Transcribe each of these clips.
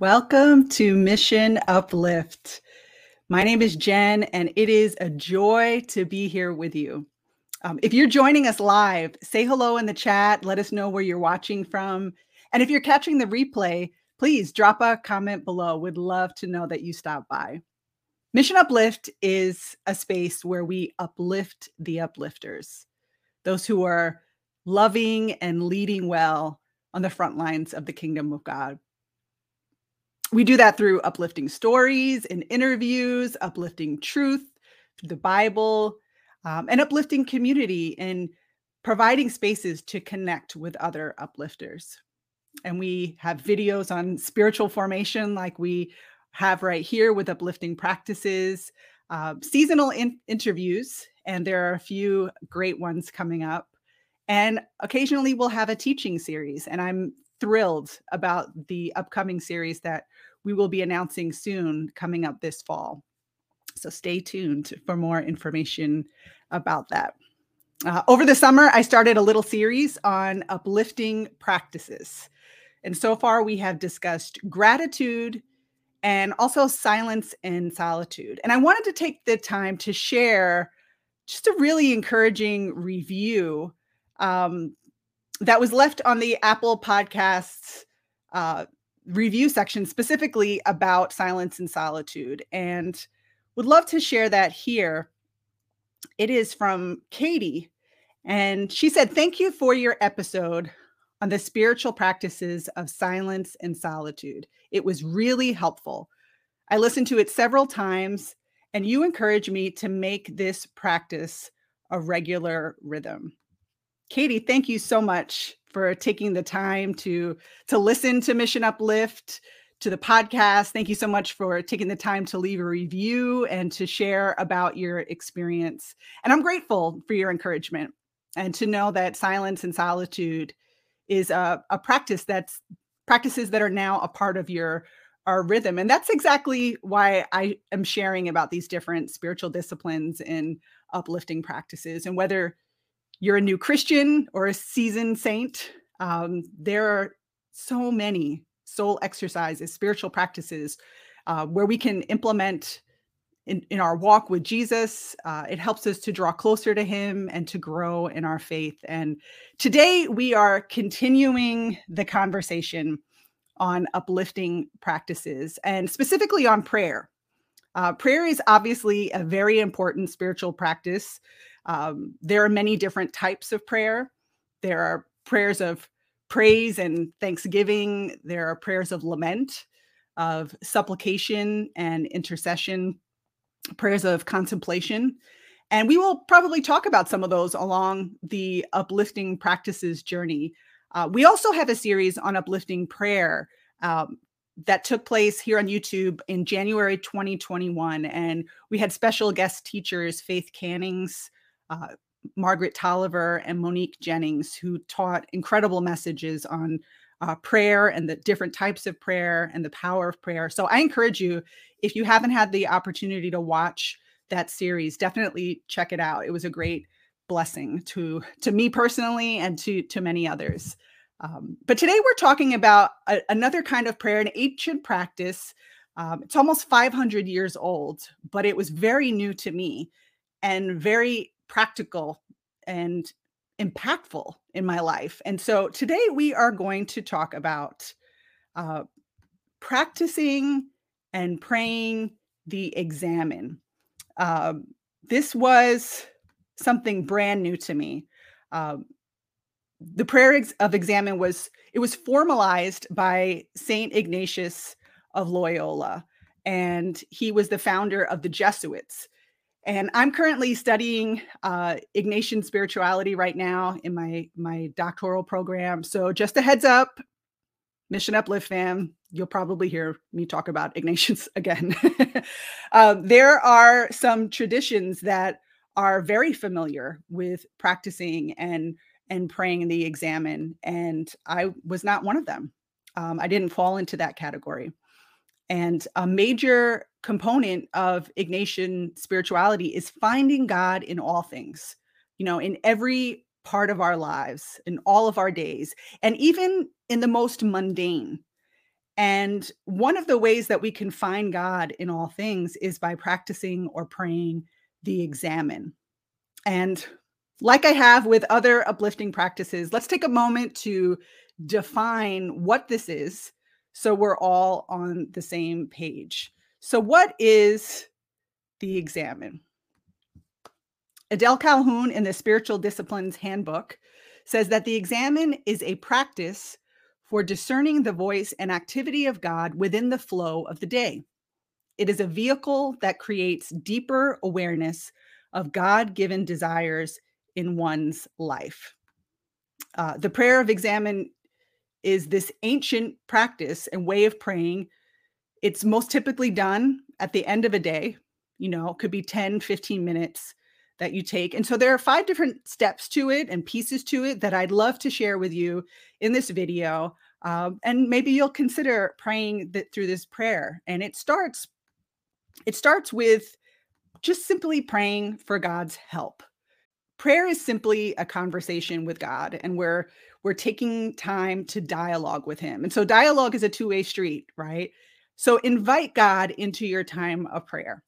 Welcome to Mission Uplift. My name is Jen, and it is a joy to be here with you. Um, if you're joining us live, say hello in the chat. Let us know where you're watching from. And if you're catching the replay, please drop a comment below. We'd love to know that you stopped by. Mission Uplift is a space where we uplift the uplifters, those who are loving and leading well on the front lines of the kingdom of God we do that through uplifting stories and interviews, uplifting truth, the Bible, um, and uplifting community and providing spaces to connect with other uplifters. And we have videos on spiritual formation, like we have right here with uplifting practices, uh, seasonal in- interviews, and there are a few great ones coming up. And occasionally we'll have a teaching series. And I'm thrilled about the upcoming series that we will be announcing soon coming up this fall. So stay tuned for more information about that. Uh, over the summer, I started a little series on uplifting practices. And so far, we have discussed gratitude and also silence and solitude. And I wanted to take the time to share just a really encouraging review um, that was left on the Apple Podcasts uh, review section specifically about silence and solitude and would love to share that here. It is from Katie. And she said, Thank you for your episode on the spiritual practices of silence and solitude. It was really helpful. I listened to it several times, and you encouraged me to make this practice a regular rhythm. Katie, thank you so much for taking the time to to listen to Mission Uplift to the podcast. Thank you so much for taking the time to leave a review and to share about your experience. And I'm grateful for your encouragement and to know that silence and solitude is a, a practice that's practices that are now a part of your our rhythm. And that's exactly why I am sharing about these different spiritual disciplines and uplifting practices and whether you're a new Christian or a seasoned saint, um, there are so many soul exercises, spiritual practices uh, where we can implement in, in our walk with Jesus. Uh, it helps us to draw closer to Him and to grow in our faith. And today we are continuing the conversation on uplifting practices and specifically on prayer. Uh, prayer is obviously a very important spiritual practice. Um, there are many different types of prayer. There are prayers of praise and thanksgiving, there are prayers of lament, of supplication and intercession, prayers of contemplation. And we will probably talk about some of those along the uplifting practices journey. Uh, we also have a series on uplifting prayer um, that took place here on YouTube in January 2021. And we had special guest teachers, Faith Cannings, uh, Margaret Tolliver and Monique Jennings, who taught incredible messages on uh, prayer and the different types of prayer and the power of prayer. So I encourage you, if you haven't had the opportunity to watch that series, definitely check it out. It was a great blessing to to me personally and to to many others. Um, but today we're talking about a, another kind of prayer, an ancient practice. Um, it's almost 500 years old, but it was very new to me and very practical and impactful in my life. And so today we are going to talk about uh, practicing and praying the examen. Um, this was something brand new to me. Um, the prayer of examen was it was formalized by Saint Ignatius of Loyola, and he was the founder of the Jesuits. And I'm currently studying uh, Ignatian spirituality right now in my my doctoral program. So just a heads up, Mission Uplift fam, you'll probably hear me talk about Ignatians again. uh, there are some traditions that are very familiar with practicing and and praying the examen, and I was not one of them. Um, I didn't fall into that category. And a major component of Ignatian spirituality is finding God in all things, you know, in every part of our lives, in all of our days, and even in the most mundane. And one of the ways that we can find God in all things is by practicing or praying the examen. And like I have with other uplifting practices, let's take a moment to define what this is so we're all on the same page. So, what is the examen? Adele Calhoun in the Spiritual Disciplines Handbook says that the examen is a practice for discerning the voice and activity of God within the flow of the day. It is a vehicle that creates deeper awareness of God given desires in one's life. Uh, the prayer of examen is this ancient practice and way of praying. It's most typically done at the end of a day, you know, could be 10, 15 minutes that you take. And so there are five different steps to it and pieces to it that I'd love to share with you in this video. Um, and maybe you'll consider praying that through this prayer. And it starts, it starts with just simply praying for God's help. Prayer is simply a conversation with God, and we're we're taking time to dialogue with Him. And so dialogue is a two-way street, right? So invite God into your time of prayer.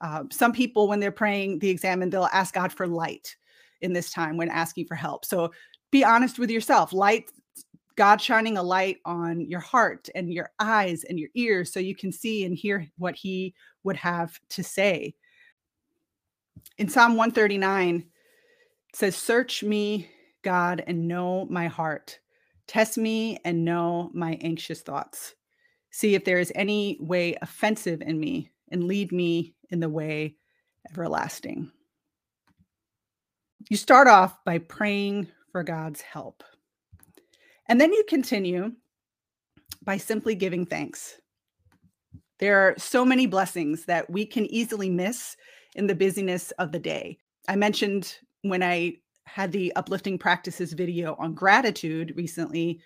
Uh, some people, when they're praying the examen, they'll ask God for light in this time when asking for help. So be honest with yourself. Light, God shining a light on your heart and your eyes and your ears so you can see and hear what He would have to say. In Psalm 139, it says, Search me, God, and know my heart. Test me and know my anxious thoughts. See if there is any way offensive in me and lead me in the way everlasting. You start off by praying for God's help. And then you continue by simply giving thanks. There are so many blessings that we can easily miss in the busyness of the day. I mentioned when I had the uplifting practices video on gratitude recently,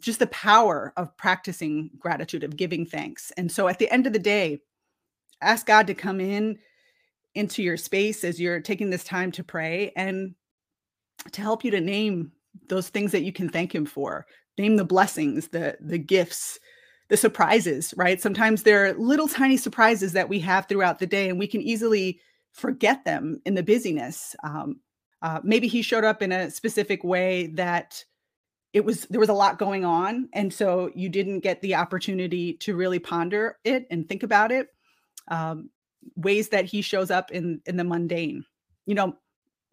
just the power of practicing gratitude, of giving thanks. And so at the end of the day, ask God to come in into your space as you're taking this time to pray and to help you to name those things that you can thank him for. Name the blessings the the gifts the surprises right? Sometimes there are little tiny surprises that we have throughout the day and we can easily forget them in the busyness. Um, uh, maybe he showed up in a specific way that it was there was a lot going on and so you didn't get the opportunity to really ponder it and think about it um, ways that he shows up in in the mundane. You know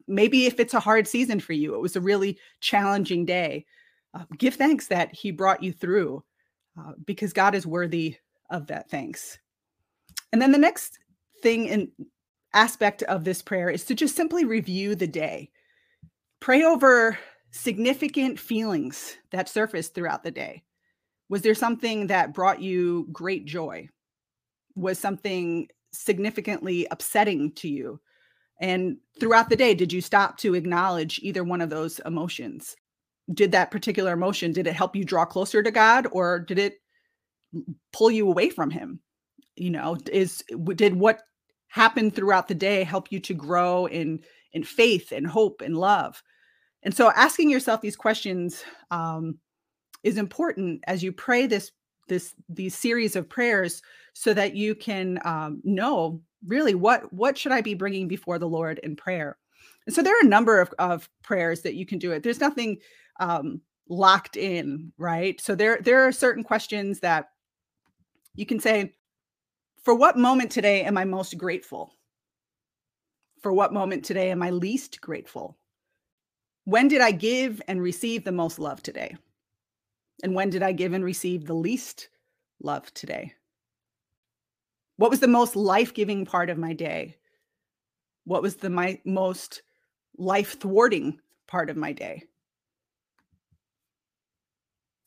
maybe if it's a hard season for you it was a really challenging day uh, give thanks that he brought you through uh, because god is worthy of that thanks. And then the next thing and aspect of this prayer is to just simply review the day. Pray over significant feelings that surfaced throughout the day was there something that brought you great joy was something significantly upsetting to you? And throughout the day, did you stop to acknowledge either one of those emotions? Did that particular emotion, did it help you draw closer to God or did it pull you away from him? You know, is did what happened throughout the day help you to grow in in faith and hope and love? And so asking yourself these questions um, is important as you pray this this these series of prayers so that you can um, know really what what should i be bringing before the lord in prayer. And so there are a number of, of prayers that you can do it. There's nothing um, locked in right? So there there are certain questions that you can say for what moment today am i most grateful? For what moment today am i least grateful when did i give and receive the most love today and when did I give and receive the least love today? What was the most life giving part of my day? What was the my most life thwarting part of my day?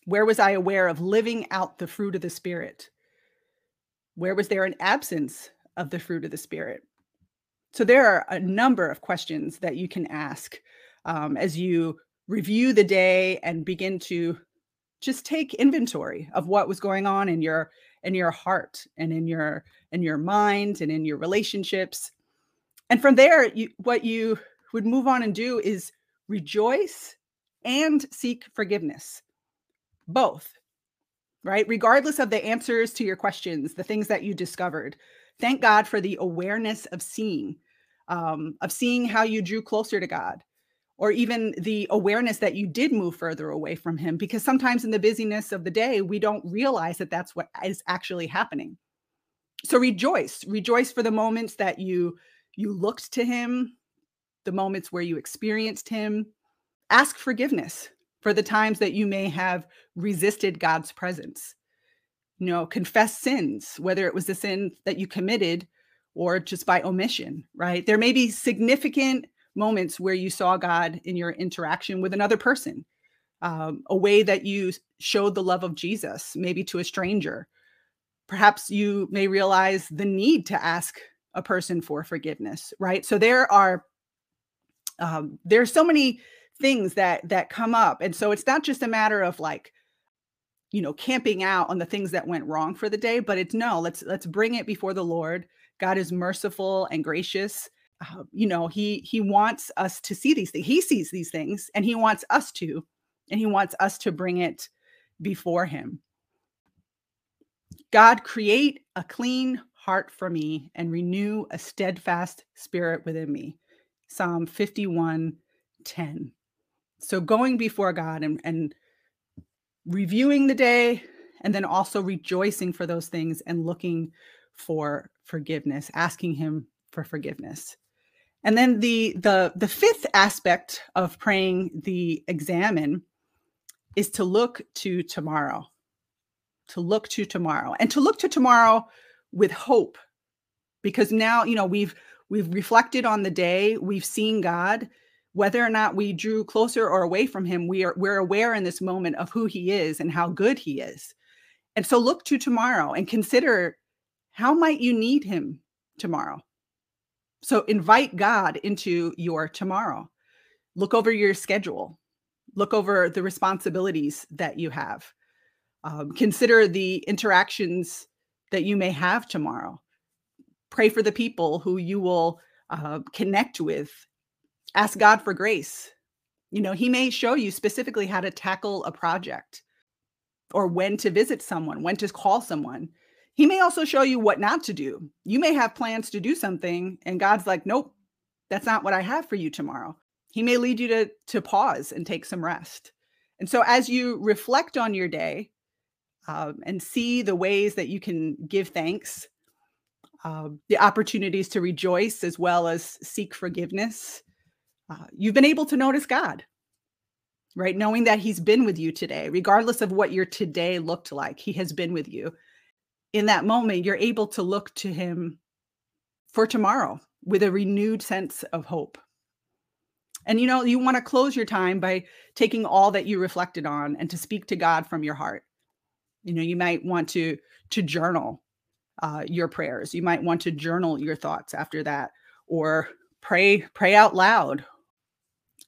Where was I aware of living out the fruit of the Spirit? Where was there an absence of the fruit of the Spirit? So there are a number of questions that you can ask um, as you review the day and begin to just take inventory of what was going on in your in your heart and in your in your mind and in your relationships. And from there you what you would move on and do is rejoice and seek forgiveness. Both right? Regardless of the answers to your questions, the things that you discovered, thank God for the awareness of seeing, um, of seeing how you drew closer to God, or even the awareness that you did move further away from Him. Because sometimes in the busyness of the day, we don't realize that that's what is actually happening. So rejoice, rejoice for the moments that you you looked to Him, the moments where you experienced Him. Ask forgiveness for the times that you may have resisted God's presence. You know, confess sins, whether it was the sin that you committed or just by omission, right? There may be significant moments where you saw God in your interaction with another person, um, a way that you showed the love of Jesus, maybe to a stranger. Perhaps you may realize the need to ask a person for forgiveness, right? So there are um, there's so many things that that come up and so it's not just a matter of like you know camping out on the things that went wrong for the day but it's no let's let's bring it before the lord god is merciful and gracious uh, you know he he wants us to see these things he sees these things and he wants us to and he wants us to bring it before him. God create a clean heart for me and renew a steadfast spirit within me. Psalm 51 10 so going before God and, and reviewing the day and then also rejoicing for those things and looking for forgiveness, asking him for forgiveness. And then the the the fifth aspect of praying the examen is to look to tomorrow. To look to tomorrow and to look to tomorrow with hope. Because now, you know, we've we've reflected on the day, we've seen God, whether or not we drew closer or away from him we are we're aware in this moment of who he is and how good he is. And so look to tomorrow and consider how might you need him tomorrow so invite god into your tomorrow. Look over your schedule. Look over the responsibilities that you have. Um, consider the interactions that you may have tomorrow. Pray for the people who you will uh, connect with. Ask God for grace. You know, He may show you specifically how to tackle a project or when to visit someone, when to call someone. He may also show you what not to do. You may have plans to do something, and God's like, nope, that's not what I have for you tomorrow. He may lead you to, to pause and take some rest. And so, as you reflect on your day um, and see the ways that you can give thanks, uh, the opportunities to rejoice as well as seek forgiveness, uh, you've been able to notice God, right? Knowing that He's been with you today, regardless of what your today looked like, He has been with you. In that moment, you're able to look to Him for tomorrow with a renewed sense of hope. And you know, you want to close your time by taking all that you reflected on and to speak to God from your heart. You know, you might want to to journal uh, your prayers. You might want to journal your thoughts after that, or pray pray out loud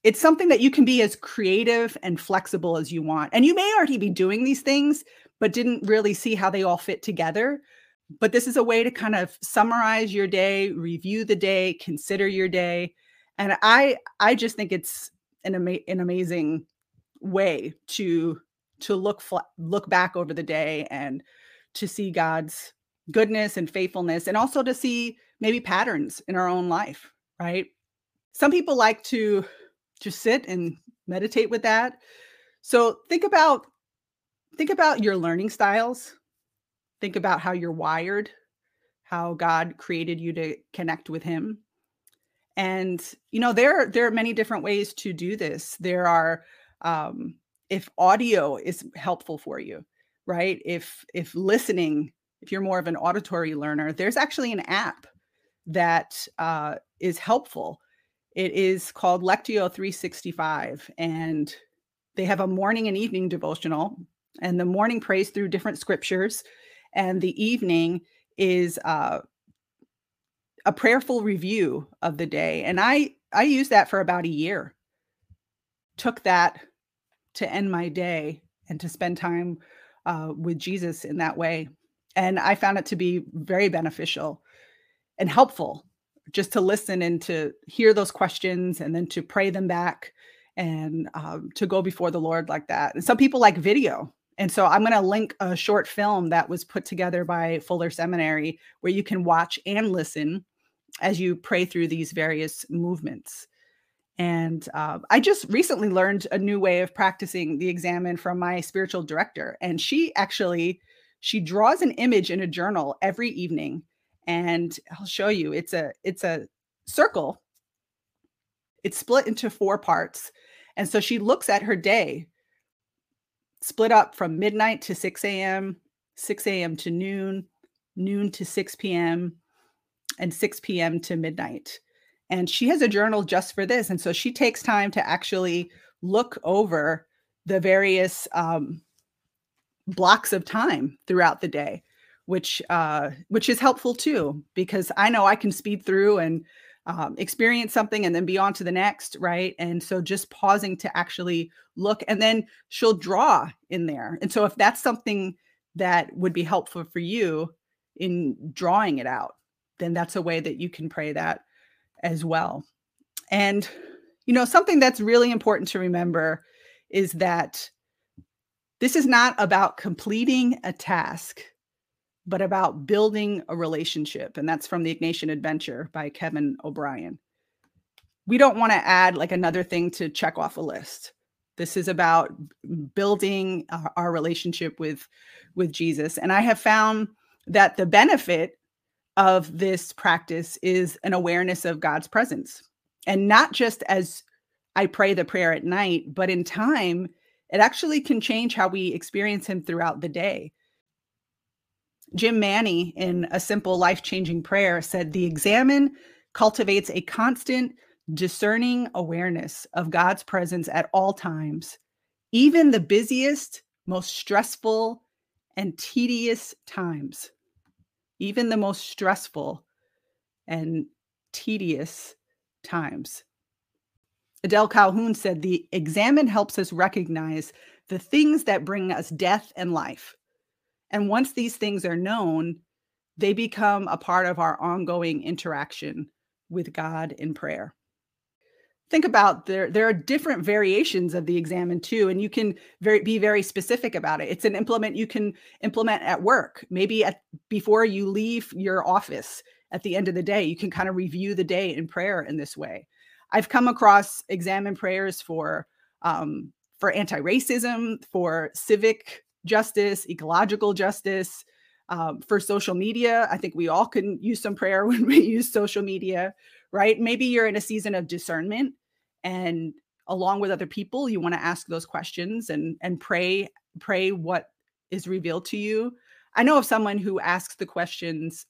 it's something that you can be as creative and flexible as you want. And you may already be doing these things, but didn't really see how they all fit together. But this is a way to kind of summarize your day, review the day, consider your day. And I I just think it's an, ama- an amazing way to to look fl- look back over the day and to see God's goodness and faithfulness and also to see maybe patterns in our own life, right? Some people like to just sit and meditate with that. So think about think about your learning styles. Think about how you're wired, how God created you to connect with him. And you know there there are many different ways to do this. There are um if audio is helpful for you, right? If if listening, if you're more of an auditory learner, there's actually an app that uh, is helpful it is called Lectio 365, and they have a morning and evening devotional. And the morning prays through different scriptures, and the evening is uh, a prayerful review of the day. And I I used that for about a year. Took that to end my day and to spend time uh, with Jesus in that way. And I found it to be very beneficial and helpful just to listen and to hear those questions and then to pray them back and um, to go before the Lord like that. And some people like video And so I'm going to link a short film that was put together by Fuller Seminary where you can watch and listen as you pray through these various movements. And uh, I just recently learned a new way of practicing the Examen from my spiritual director. And she actually she draws an image in a journal every evening. And I'll show you. It's a it's a circle. It's split into four parts. And so she looks at her day, split up from midnight to 6 a.m., 6 a.m. to noon, noon to 6 p.m., and 6 p.m. to midnight. And she has a journal just for this. And so she takes time to actually look over the various um, blocks of time throughout the day, which uh, which is helpful too, because I know I can speed through and um, experience something and then be on to the next, right? And so just pausing to actually look, and then she'll draw in there. And so if that's something that would be helpful for you in drawing it out, then that's a way that you can pray that as well. And, you know, something that's really important to remember is that this is not about completing a task, but about building a relationship. And that's from the Ignatian Adventure by Kevin O'Brien. We don't want to add like another thing to check off a list. This is about building our, relationship with with Jesus. And I have found that the benefit of this practice is an awareness of God's presence. And not just as I pray the prayer at night, but in time, it actually can change how we experience Him throughout the day. Jim Manney, in a simple life changing prayer, said, The Examen cultivates a constant, discerning awareness of God's presence at all times, even the busiest, most stressful, and tedious times even the most stressful and tedious times. Adele Calhoun said the Examen helps us recognize the things that bring us death and life. And once these things are known, they become a part of our ongoing interaction with God in prayer. Think about there there are different variations of the Examen too and you can very be very specific about it. It's an implement you can implement at work maybe at before you leave your office at the end of the day you can kind of review the day in prayer in this way. I've come across Examen prayers for um, for anti-racism for civic justice ecological justice um, for social media i think we all can use some prayer when we use social media right? Maybe you're in a season of discernment and along with other people you want to ask those questions and and pray pray what is revealed to you. I know of someone who asks the questions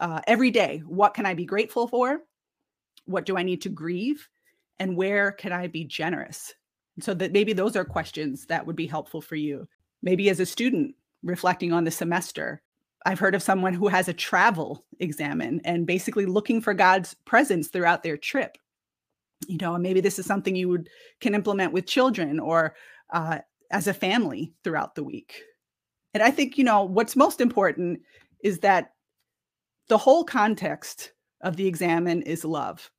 uh, every day, what can I be grateful for? What do I need to grieve? And where can I be generous? So that maybe those are questions that would be helpful for you. Maybe as a student reflecting on the semester, I've heard of someone who has a travel Examen and basically looking for God's presence throughout their trip. You know, maybe this is something you would can implement with children or uh, as a family throughout the week. And I think you know what's most important is that the whole context of the Examen is love.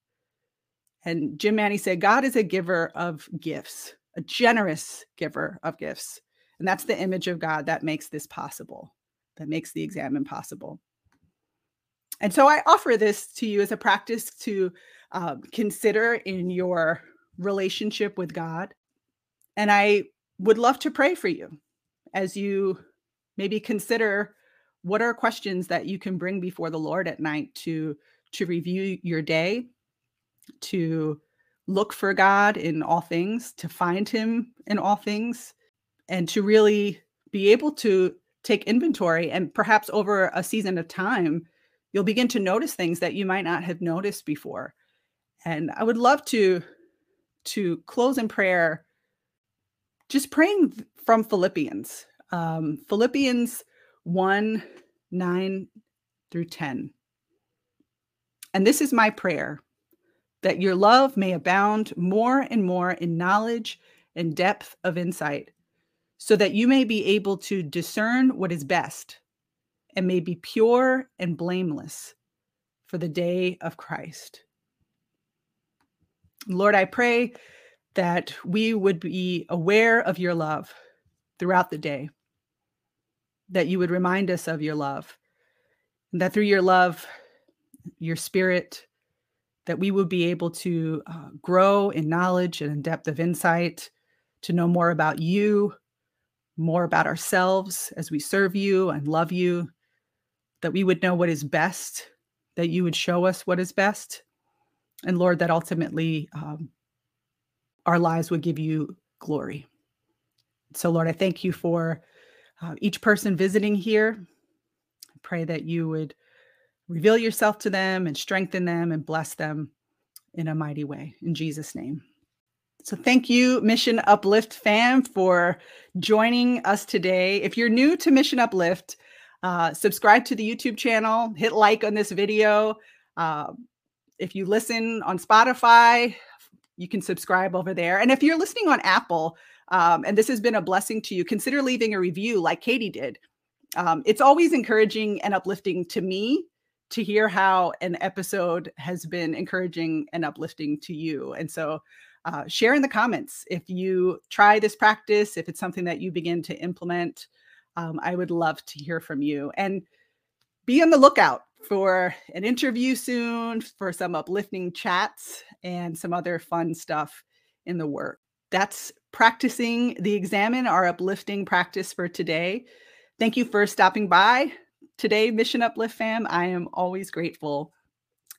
And Jim Manney said, God is a giver of gifts, a generous giver of gifts. And that's the image of God that makes this possible that makes the Examen possible. And so I offer this to you as a practice to uh, consider in your relationship with God. And I would love to pray for you as you maybe consider what are questions that you can bring before the Lord at night to to review your day, to look for God in all things, to find him in all things, and to really be able to take inventory and perhaps over a season of time you'll begin to notice things that you might not have noticed before. And i would love to to close in prayer just praying from philippians um, philippians 1 9 through 10 and this is my prayer that your love may abound more and more in knowledge and depth of insight so that you may be able to discern what is best and may be pure and blameless for the day of Christ. Lord, I pray that we would be aware of your love, throughout the day, that you would remind us of your love, and that through your love, your spirit, that we would be able to uh, grow in knowledge and in depth of insight, to know more about you, more about ourselves as we serve you and love you, that we would know what is best, that you would show us what is best. And Lord, that ultimately um, our lives would give you glory. So, Lord, I thank you for uh, each person visiting here. I pray that you would reveal yourself to them and strengthen them and bless them in a mighty way. In Jesus' name. So, thank you, Mission Uplift fam, for joining us today. If you're new to Mission Uplift, uh, subscribe to the YouTube channel, hit like on this video. Uh, if you listen on Spotify, you can subscribe over there. And if you're listening on Apple, um, and this has been a blessing to you, consider leaving a review like Katie did. Um, it's always encouraging and uplifting to me to hear how an episode has been encouraging and uplifting to you. And so uh, share in the comments if you try this practice, if it's something that you begin to implement. Um, I would love to hear from you. And be on the lookout for an interview soon, for some uplifting chats, and some other fun stuff in the work. That's practicing the examen, our uplifting practice for today. Thank you for stopping by today, Mission Uplift fam. I am always grateful,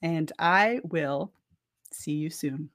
and I will see you soon.